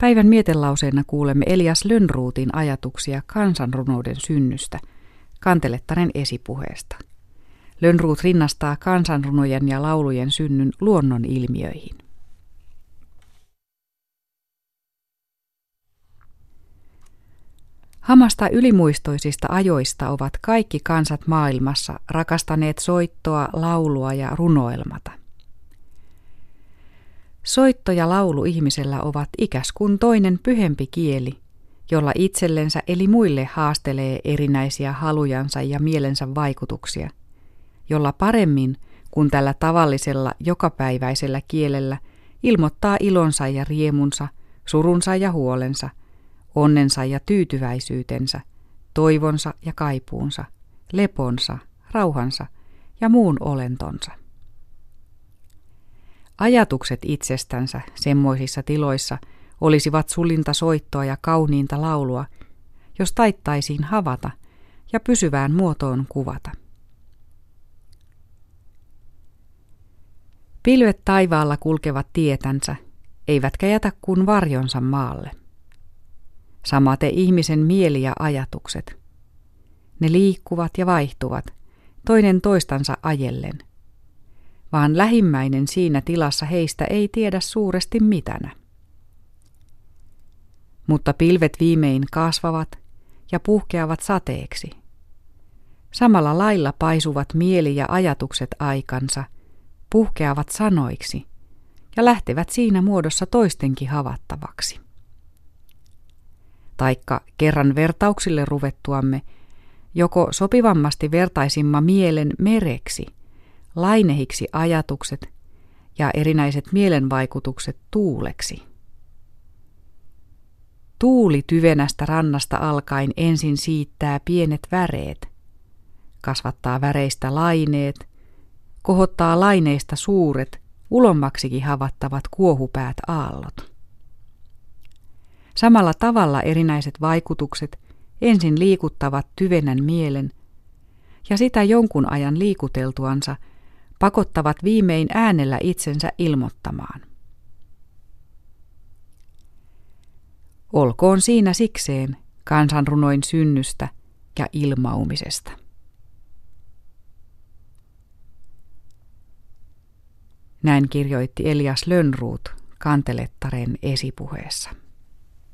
Päivän mietelauseena kuulemme Elias Lönnruutin ajatuksia kansanrunouden synnystä, kantelettaren esipuheesta. Lönnruut rinnastaa kansanrunojen ja laulujen synnyn luonnon ilmiöihin. Hamasta ylimuistoisista ajoista ovat kaikki kansat maailmassa rakastaneet soittoa, laulua ja runoelmata. Soitto ja laulu ihmisellä ovat ikäs kuin toinen pyhempi kieli, jolla itsellensä eli muille haastelee erinäisiä halujansa ja mielensä vaikutuksia, jolla paremmin kuin tällä tavallisella jokapäiväisellä kielellä ilmoittaa ilonsa ja riemunsa, surunsa ja huolensa, onnensa ja tyytyväisyytensä, toivonsa ja kaipuunsa, leponsa, rauhansa ja muun olentonsa. Ajatukset itsestänsä semmoisissa tiloissa olisivat sulinta soittoa ja kauniinta laulua, jos taittaisiin havata ja pysyvään muotoon kuvata. Pilvet taivaalla kulkevat tietänsä, eivätkä jätä kuin varjonsa maalle. Samate ihmisen mieli ja ajatukset. Ne liikkuvat ja vaihtuvat, toinen toistansa ajellen – vaan lähimmäinen siinä tilassa heistä ei tiedä suuresti mitänä. Mutta pilvet viimein kasvavat ja puhkeavat sateeksi. Samalla lailla paisuvat mieli ja ajatukset aikansa, puhkeavat sanoiksi ja lähtevät siinä muodossa toistenkin havattavaksi. Taikka kerran vertauksille ruvettuamme, joko sopivammasti vertaisimma mielen mereksi – lainehiksi ajatukset ja erinäiset mielenvaikutukset tuuleksi. Tuuli tyvenästä rannasta alkaen ensin siittää pienet väreet, kasvattaa väreistä laineet, kohottaa laineista suuret, ulommaksikin havattavat kuohupäät aallot. Samalla tavalla erinäiset vaikutukset ensin liikuttavat tyvenän mielen, ja sitä jonkun ajan liikuteltuansa – pakottavat viimein äänellä itsensä ilmoittamaan. Olkoon siinä sikseen kansanrunoin synnystä ja ilmaumisesta. Näin kirjoitti Elias Lönnruut kantelettaren esipuheessa.